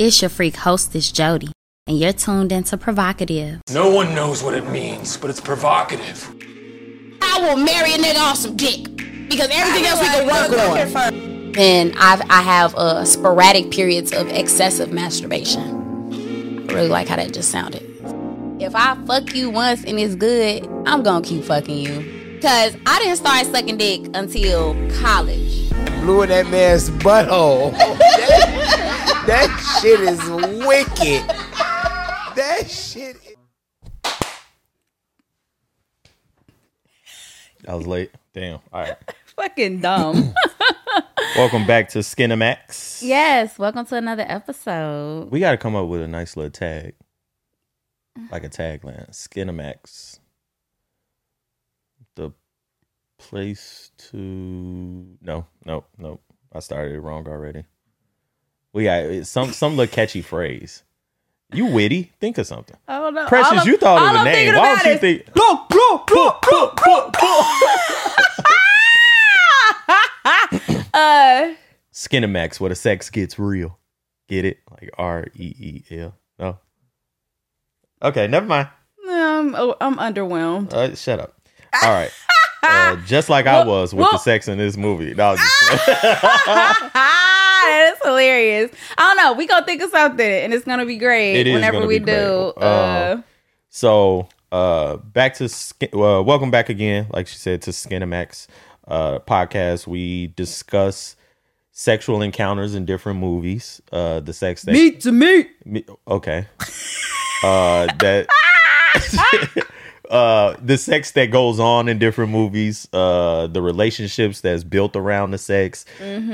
It's your freak hostess, Jody, and you're tuned into Provocative. No one knows what it means, but it's provocative. I will marry a nigga off some dick because everything else we can work on. And I've, I have uh, sporadic periods of excessive masturbation. I really like how that just sounded. If I fuck you once and it's good, I'm gonna keep fucking you. Cause I didn't start sucking dick until college. Blew in that man's butthole. that, that shit is wicked. That shit. Is- I was late. Damn. All right. Fucking dumb. Welcome back to Skinemax. yes, welcome to another episode. We got to come up with a nice little tag, like a tagline. Skinemax. The place to no, no, no. I started it wrong already. We got some some little catchy phrase. You witty? Think of something. I don't know. Precious, All you thought of a name. Why don't you think? Blow, blow, blow, blow, blow, blow. Uh, Skinemax, where the sex gets real. Get it? Like R E E L. No. Okay, never mind. um, oh, I'm underwhelmed. Uh, shut up. All right. Uh, just like I was with the sex in this movie. No, I was just playing. that is hilarious. I don't know. We gonna think of something, and it's gonna be great It is whenever we be do. great. Uh, Um, so, uh, back to skin, uh, welcome back again, like she said, to Skinemax uh, podcast. We discuss sexual encounters in different movies. Uh, the sex that meat to meat. Me, okay. Uh, that uh, the sex that goes on in different movies, uh, the relationships that's built around the sex,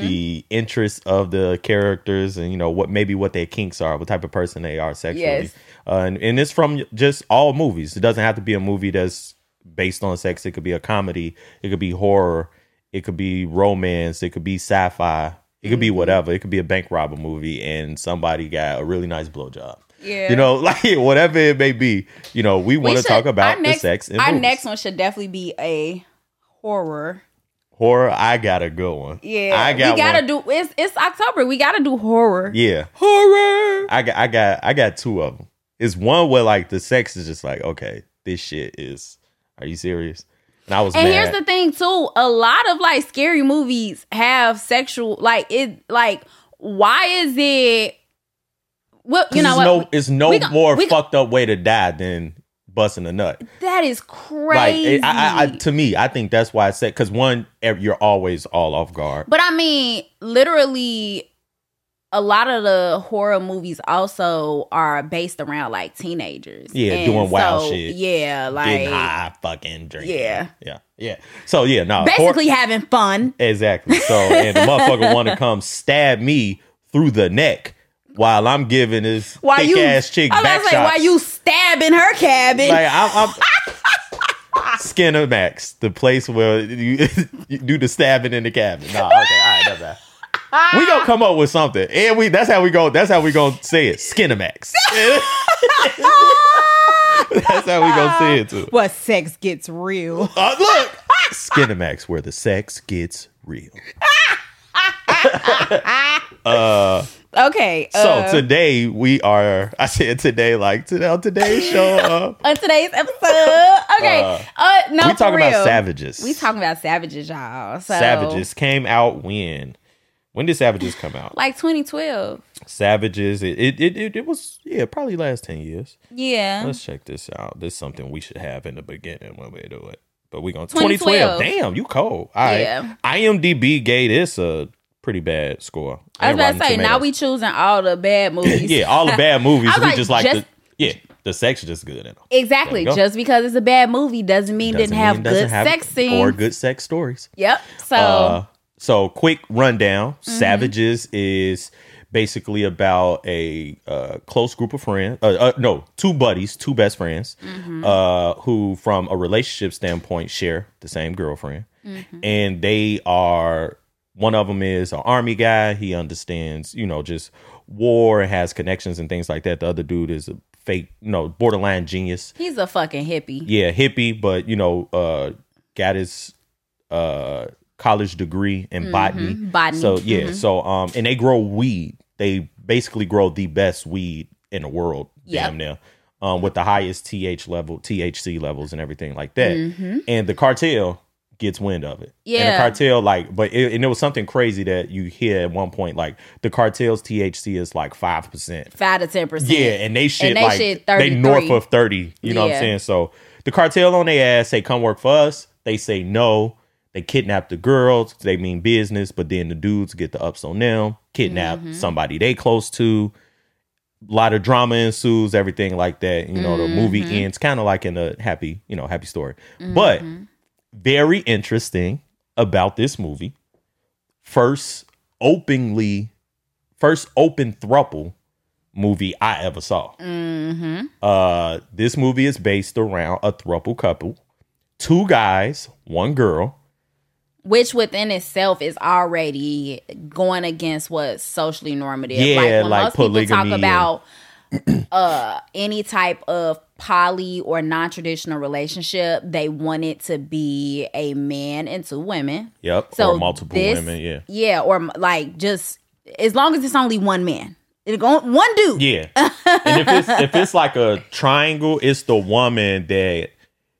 the interests of the characters, and you know what maybe what their kinks are, what type of person they are sexually. Yes. Uh, and, and it's from just all movies. It doesn't have to be a movie that's based on sex. It could be a comedy. It could be horror. It could be romance. It could be sci-fi. It could be whatever. It could be a bank robber movie, and somebody got a really nice blowjob. Yeah. You know, like whatever it may be. You know, we want to talk about next, the sex in Our movies. next one should definitely be a horror. horror. I got a good one. Yeah, I got we gotta one. do. It's it's October. We gotta do horror. Yeah, Horror. I got, I got, I got two of them. It's one where like the sex is just like, okay, this shit is. Are you serious? And I was And mad. here's the thing too. A lot of like scary movies have sexual like it like why is it well you know it's what no, it's no gon- more we gon- fucked up way to die than busting a nut. that is Like, crazy. it, I, I, I, to me, I think that's why I said because one, you're always all off guard. but I mean literally a lot of the horror movies also are based around like teenagers. Yeah, And doing wild so, shit. Yeah, like Getting high, fucking drinking. Yeah. yeah, yeah. So yeah, no, basically having fun. Exactly. So, and the motherfucker want to come stab me through the neck while I'm giving this Why thick you ass chick I back say, shots. why you stabbing her cabin? like I'm, I'm Skinemax, the place where you, you do the stabbing in the cabin. No, okay, all right, that's that. We gonna come up with something, and we that's how we go. That's how we gonna say it. Skinemax. that's how we gonna say it too. what sex gets real. Uh, look, Skinemax, where the sex gets real. Okay. So uh, today we are. I said today, like today on today's show. Uh, on today's episode. Okay. Uh, Uh, no, we talking real. about savages. We talking about savages, y'all. So, savages came out when? When did Savages come out? Like 2012. Savages. It it, it it it was yeah probably last ten years. Yeah. Let's check this out. This is something we should have in the beginning when we do it. But we gonna 2012. 2012. Damn, you cold. All right. Yeah. IMDb gave this a pretty bad score. I was about to say, now we choosing all the bad movies. yeah, all the bad movies. We like, just like just- the yeah, the sex is just good in them. Exactly. There you go. Just because it's a bad movie doesn't mean Doesn't didn't have mean doesn't good have- sex scenes. or good sex stories. Yep. So Uh, so quick rundown. Mm-hmm. Savages is basically about a uh, close group of friends. Uh, uh, no, two buddies, two best friends, Mm-hmm. uh, who, from a relationship standpoint, share the same girlfriend, Mm-hmm. and they are. One of them is an army guy. He understands, you know, just war, and has connections and things like that. The other dude is a fake, you know, borderline genius. he's a fucking hippie. Yeah, hippie, but you know, uh, got his uh college degree in botany. Mm-hmm. Botany, So yeah, so um, and they grow weed. they basically grow the best weed in the world, Yep. damn near, um, with the highest TH level, THC levels, and everything like that. And the cartel gets wind of it. and the Mm-hmm. Cartel like, but it, and it was something crazy that you hear at one point, like the cartel's THC is like five percent. Five to ten percent. Yeah, and they shit they like shit they north of thirty. You know what I'm saying? So the cartel on their ass say, "Come work for us." They say no. They kidnap the girls. They mean business, but then the dudes get the ups on them. Kidnap Mm-hmm. somebody they close to. A lot of drama ensues, everything like that. You know, the movie Mm-hmm. ends kind of like in a happy, you know, happy story. But very interesting about this movie. First openly, first open thruple movie I ever saw. Mm-hmm. Uh, this movie is based around a thruple couple, two guys, one girl. which within itself is already going against what's socially normative. Yeah, when like most people talk about uh any type of poly or non-traditional relationship, they want it to be a man and two women. Yep, So or multiple this- women. Yeah, Yeah, or like just as long as it's only one man. It go one dude. yeah. and if it's if it's like a triangle, it's the woman that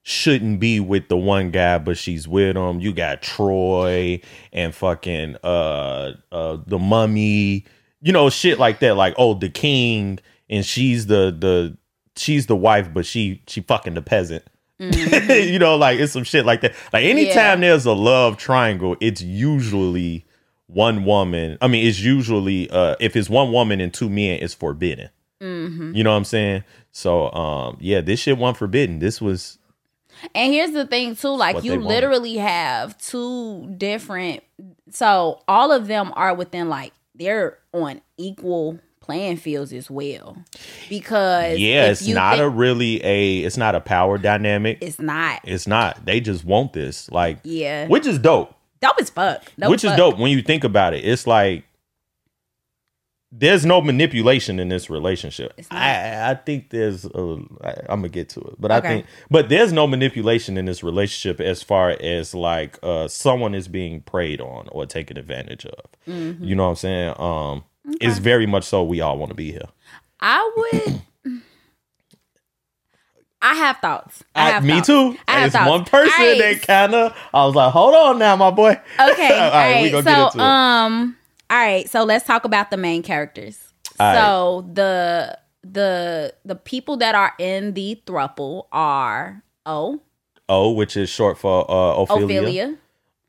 shouldn't be with the one guy, but she's with him. You got Troy and fucking uh uh the mummy, you know, shit like that. Like, oh, the king, and she's the the she's the wife, but she she fucking the peasant. you know, like it's some shit like that. Like anytime there's a love triangle, it's usually one woman. I mean, it's usually uh if it's one woman and two men, it's forbidden. You know what I'm saying? So um yeah, this shit wasn't forbidden. This was And here's the thing too, like you wanted. literally have two different so all of them are within like they're on equal playing fields as well. Because yeah, it's not a really a it's not a power dynamic. it's not. It's not. They just want this. Like Yeah. which is dope. Dope as fuck. Dope which as is dope when you think about it. It's like there's no manipulation in this relationship. I I think there's a, I, I'm gonna get to it, but Okay. I think but there's no manipulation in this relationship as far as like uh someone is being preyed on or taken advantage of. Mm-hmm. You know what I'm saying? Um, it's very much so we all want to be here. I would I have thoughts. I I- have me thoughts. too. I have It's thoughts. one person All right. that kind of I was like, hold on now, my boy. Okay. all all right, right. gonna get So um all right, so let's talk about the main characters. All so the the the people that are in the thruple are O, O, which is short for uh, Ophelia, Ophelia,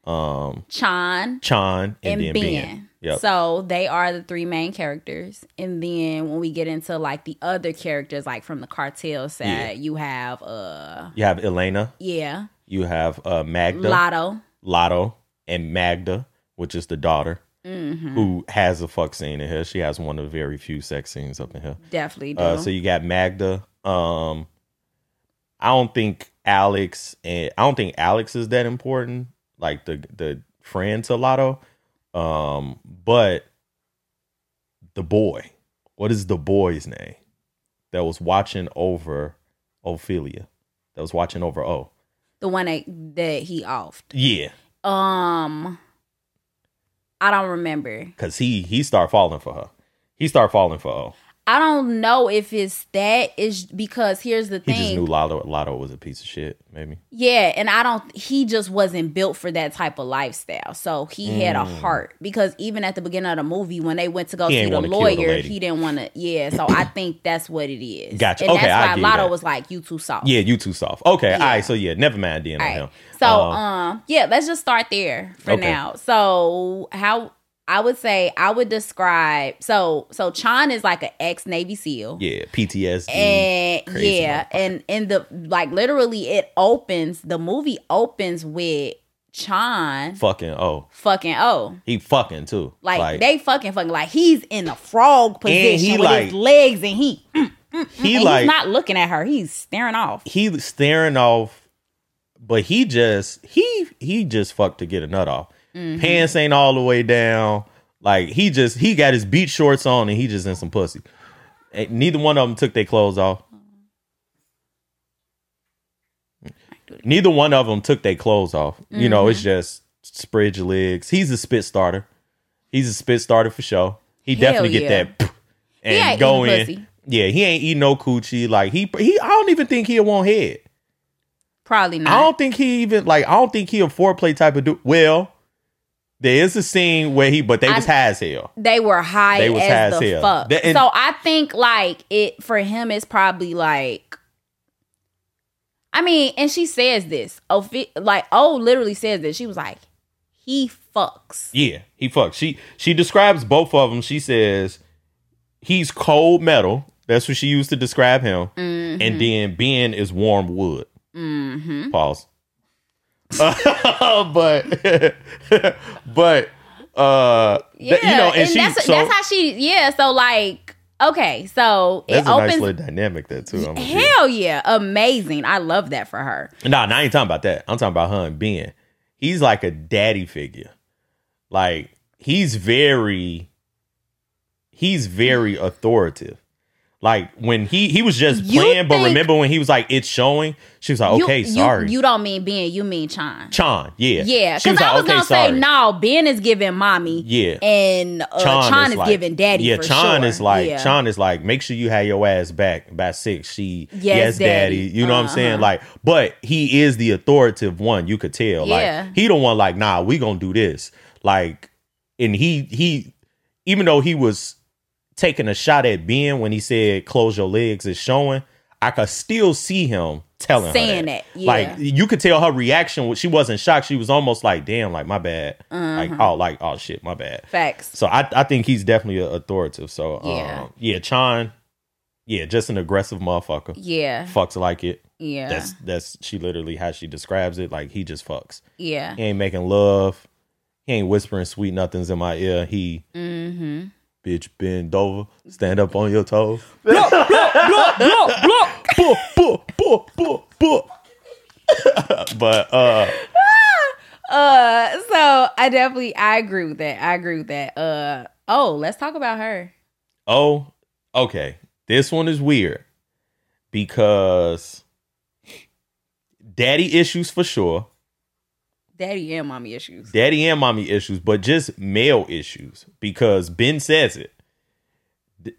um, Chon, Chon, and, and, Ben. Ben. Yep. So they are the three main characters. And then when we get into like the other characters, like from the cartel side, Yeah. you have uh you have Elena. yeah, You have uh, Magda, Lado. Lado, and Magda, which is the daughter, Mm-hmm. who has a fuck scene in here. She has one of the very few sex scenes up in here. Definitely do. Uh, so you got Magda. Um, I don't think Alex and I don't think Alex is that important. Like the the friend to Lado. Um, but the boy, what is the boy's name that was watching over Ophelia? That was watching over O. the one that, that he offed. Yeah, Um I don't remember. because he he started falling for her. He started falling for O. I don't know if it's that is because here's the thing. He just knew Lado Lado was a piece of shit. Maybe. Yeah, and I don't he just wasn't built for that type of lifestyle. So he had a heart because even at the beginning of the movie when they went to go Mm. He see the wanna the lawyer, he didn't want to yeah, so I think that's what it is. Gotcha. And Okay, that's I why Lado that. was like you too soft. Yeah, you too soft. Okay, all Yeah. right. So yeah, never mind then right. him. So Um, um yeah, let's just start there for Okay. now. So how I would say I would describe so so Chon is like an ex Navy SEAL. yeah, PTSD. And yeah, and in the like literally it opens the movie opens with Chon fucking oh, fucking oh. he fucking too. Like, they fucking fucking like he's in the frog position with like- his legs and he mm, mm, mm, he and like he's not looking at her. He's staring off. he was staring off, but he just he he just fucked to get a nut off. Mm-hmm. Pants ain't all the way down. Like he just he got his beach shorts on and he just in some pussy. And neither one of them took their clothes off. Neither one of them took their clothes off. You know, Mm-hmm. it's just spread your legs. He's a spit starter. He's a spit starter for sure. He Hell definitely get that and go in. pussy. Yeah, he ain't eating no coochie. Like he he I don't even think he'll want head. Probably not. I don't think he even like I don't think he a foreplay type of dude. Well, there is a scene where he but they I- was high as hell. they were high They was as high as the hell. fuck. That- and- so I think like it for him it's probably like I mean, and she says this. Oh, like oh, literally says this. She was like, he fucks. Yeah, he fucks. She she describes both of them. She says he's cold metal. That's what she used to describe him. Mm-hmm. And then Ben is warm wood. Pause. but but uh Yeah, th- you know, and, and she that's so that's how she. Yeah, so like okay, so that's it a nice opens. little dynamic there too. I'm. Hell yeah, amazing! I love that for her. Nah, nah, I ain't talking about that. I'm talking about her and Ben. He's like a daddy figure. Like he's very he's very authoritative. Like when he he was just You playing, but remember when he was like, "It's showing." She was like, "Okay, you, sorry." You, don't mean Ben, you mean Chon. Chon, yeah, Yeah, She because I was like, gonna "Okay, say sorry." no. Ben is giving mommy. Yeah. and uh, Chon, is, like- giving daddy. Yeah, Chon sure. is like yeah. Chon is like make sure you have your ass back by six. She Yes, yes, daddy. daddy. You know what I'm saying? Uh-huh. Like, but he is the authoritative one. You could tell. Yeah. Like he don't want like nah, we gonna do this. Like, and he he even though he was taking a shot at Ben when he said close your legs is showing, I could still see him telling her Saying that, yeah. Like you could tell her reaction. She wasn't shocked. She was almost like, damn, like my bad. Like oh, like oh shit, my bad. Facts. So I, I think he's definitely authoritative. So Yeah. yeah, um, yeah, Chon, yeah, just an aggressive motherfucker. Yeah, Fucks like it. yeah, That's that's she literally how she describes it. Like he just fucks. yeah. He ain't making love. He ain't whispering sweet nothings in my ear. He Mm-hmm. Bitch bend over, stand up on your toes. Block, block, block, block, block. Buh, buh, buh, buh, buh. but uh Uh, so I definitely I agree with that. I agree with that. Uh, oh, let's talk about her. Oh, okay. This one is weird because daddy issues for sure. Daddy and mommy issues. Daddy and mommy issues, but just male issues because Ben says it.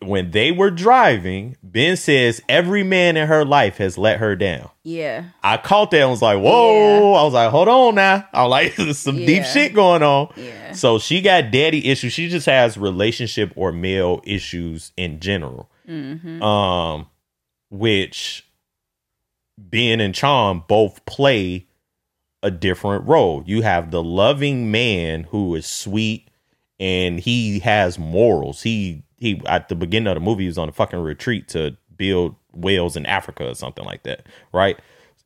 When they were driving, Ben says every man in her life has let her down. Yeah, I caught that and was like, whoa. I was like, hold on now. I was like, there's some deep shit going on. Yeah. So she got daddy issues. She just has relationship or male issues in general. Mm-hmm. Um, which Ben and Chon both play a different role. You have the loving man who is sweet and he has morals. He he at the beginning of the movie he was on a fucking retreat to build whales in Africa or something like that, right?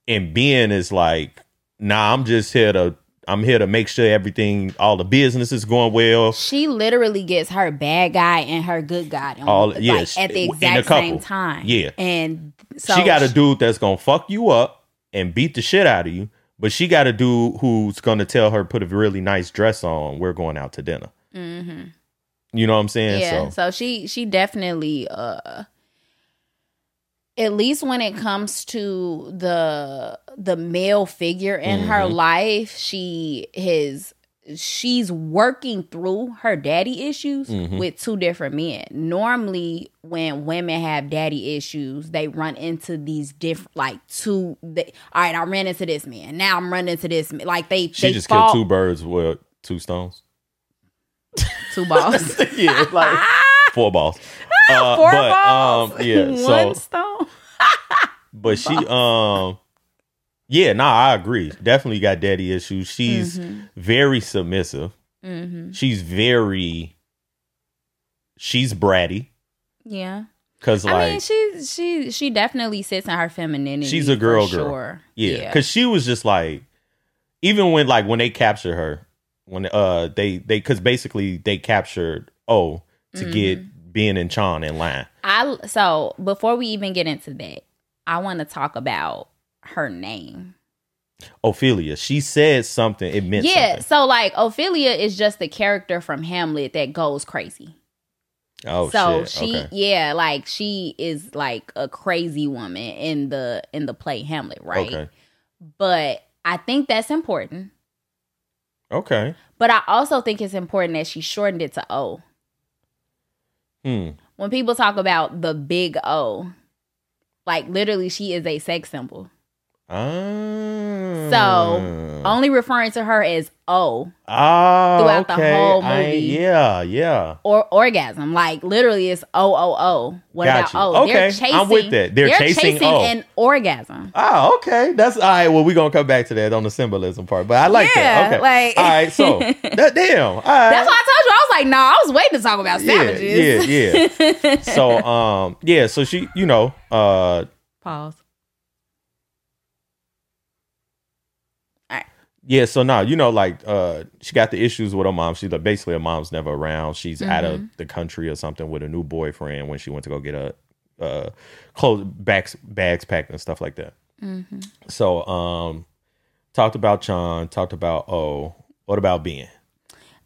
And Ben is like, nah, I'm just here to I'm here to make sure everything, all the business is going well. she literally gets her bad guy and her good guy on, All- like, yes, at the exact same time. Yeah. and so she got a dude that's gonna fuck you up and beat the shit out of you, but she got a dude who's gonna tell her put a really nice dress on. We're going out to dinner. You know what I'm saying? yeah So so she she definitely uh at least when it comes to the the male figure in her Mm-hmm. life she has she's working through her daddy issues Mm-hmm. with two different men normally when women have daddy issues they run into these different like two they, all right i ran into this man now i'm running into this man like they she they just fall, killed two birds with two stones. two balls yeah, like four balls. Uh, four but, balls Um, yeah. one So, stone but she, um, yeah, nah, I agree. Definitely got daddy issues. She's Mm-hmm. very submissive. She's very, she's bratty yeah because like I mean, she she she definitely sits in her femininity. She's a girl for girl. Sure. Yeah, because she was just like, even when like when they captured her, when uh they they because basically they captured O to Mm-hmm. get Ben and Chon in line. I so before we even get into that, I want to talk about her name. Ophelia, she said something. It meant yeah, something. so like Ophelia is just the character from Hamlet that goes crazy. Oh so shit. she okay. yeah, like she is like a crazy woman in the in the play Hamlet, right? Okay. But I think that's important. Okay. But I also think it's important that she shortened it to O. Hmm. When people talk about the big O, like literally, she is a sex symbol. Ah. So only referring to her as O ah, throughout the okay. whole I- movie. yeah, yeah. or orgasm, like literally, it's O O O. What Got about you. O? Okay, They're I'm chasing, with that. They're chasing O. an orgasm. Ah, okay. That's all right. Well, we're gonna come back to that on the symbolism part, but I like Yeah, that. Okay. like- all right. So that, damn. All right. That's why I told you. I was like, no, I was waiting to talk about savages. Yeah, yeah, yeah. so, um, yeah. So she, you know, uh, Pause. Yeah. So now, you know, like, uh, she got the issues with her mom. She's like, basically, her mom's never around. She's out of Mm-hmm. the country or something with a new boyfriend when she went to go get a, uh, clothes bags, bags packed and stuff like that. Mm-hmm. So, um, talked about Chon. Talked about oh, what about Ben?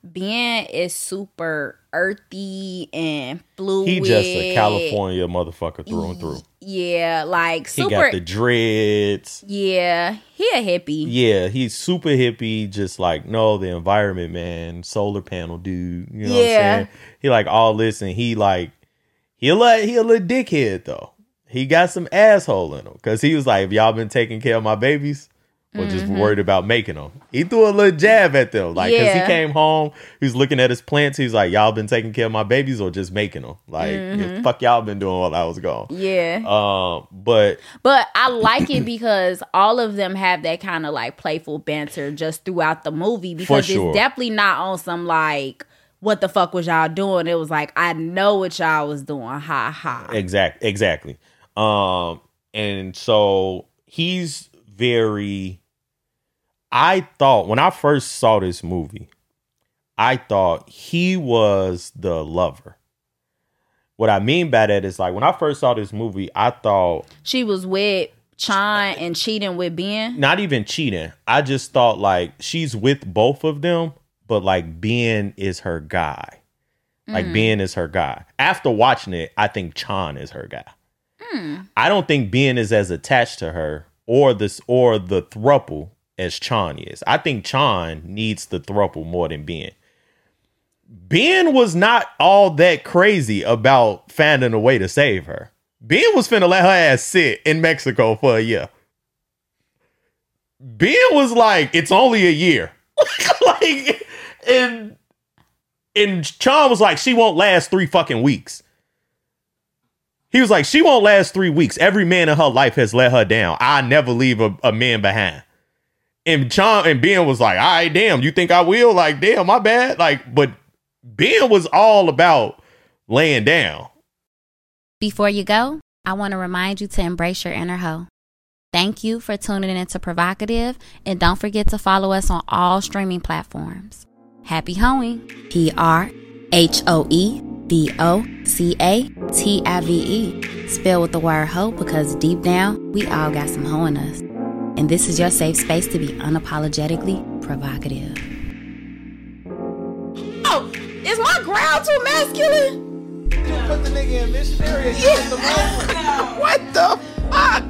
Ben is super earthy and fluid. He just a California motherfucker through and through. Yeah, like super. He got the dreads. yeah, he a hippie. Yeah, he's super hippie, just like, no, the environment, man, solar panel dude. You know what I'm saying? He like all this and he like he a little, he a little dickhead though. He got some asshole in him. Cause he was like, if y'all been taking care of my babies, or just Mm-hmm. worried about making them. He threw a little jab at them. Like, cause Yeah. he came home, he was looking at his plants, he's like, Y'all been taking care of my babies or just making them? Like, Mm-hmm. fuck y'all been doing while I was gone. Yeah. Um, but But I like it because all of them have that kind of like playful banter just throughout the movie because sure. it's definitely not on some like what the fuck was y'all doing? It was like I know what y'all was doing. Ha ha. Exact, exactly. Um, and so he's very. I thought when I first saw this movie, I thought he was the lover. What I mean by that is like when I first saw this movie, I thought She was with Chon and cheating with Ben. not even cheating. I just thought like she's with both of them, but like Ben is her guy. Like mm. Ben is her guy. After watching it, I think Chon is her guy. Hmm. I don't think Ben is as attached to her or this or the thruple as Chon is. I think Chon needs the thruple more than Ben. Ben was not all that crazy about finding a way to save her. Ben was finna let her ass sit in Mexico for a year. Ben was like, it's only a year. like, and and Chon was like, she won't last three fucking weeks. He was like, she won't last three weeks. Every man in her life has let her down. I never leave a, a man behind. And Chon and Ben was like, all right, damn, you think I will? Like, damn, my bad. Like, but Ben was all about laying down. Before you go, I want to remind you to embrace your inner hoe. Thank you for tuning in to Provocative, and don't forget to follow us on all streaming platforms. Happy hoeing! P R H O E V O C A T I V E. Spell with the word hoe because deep down, we all got some hoe in us. And this is your safe space to be unapologetically provocative. Oh, is my growl too masculine? Put the nigga in missionary. Yeah. The what the fuck?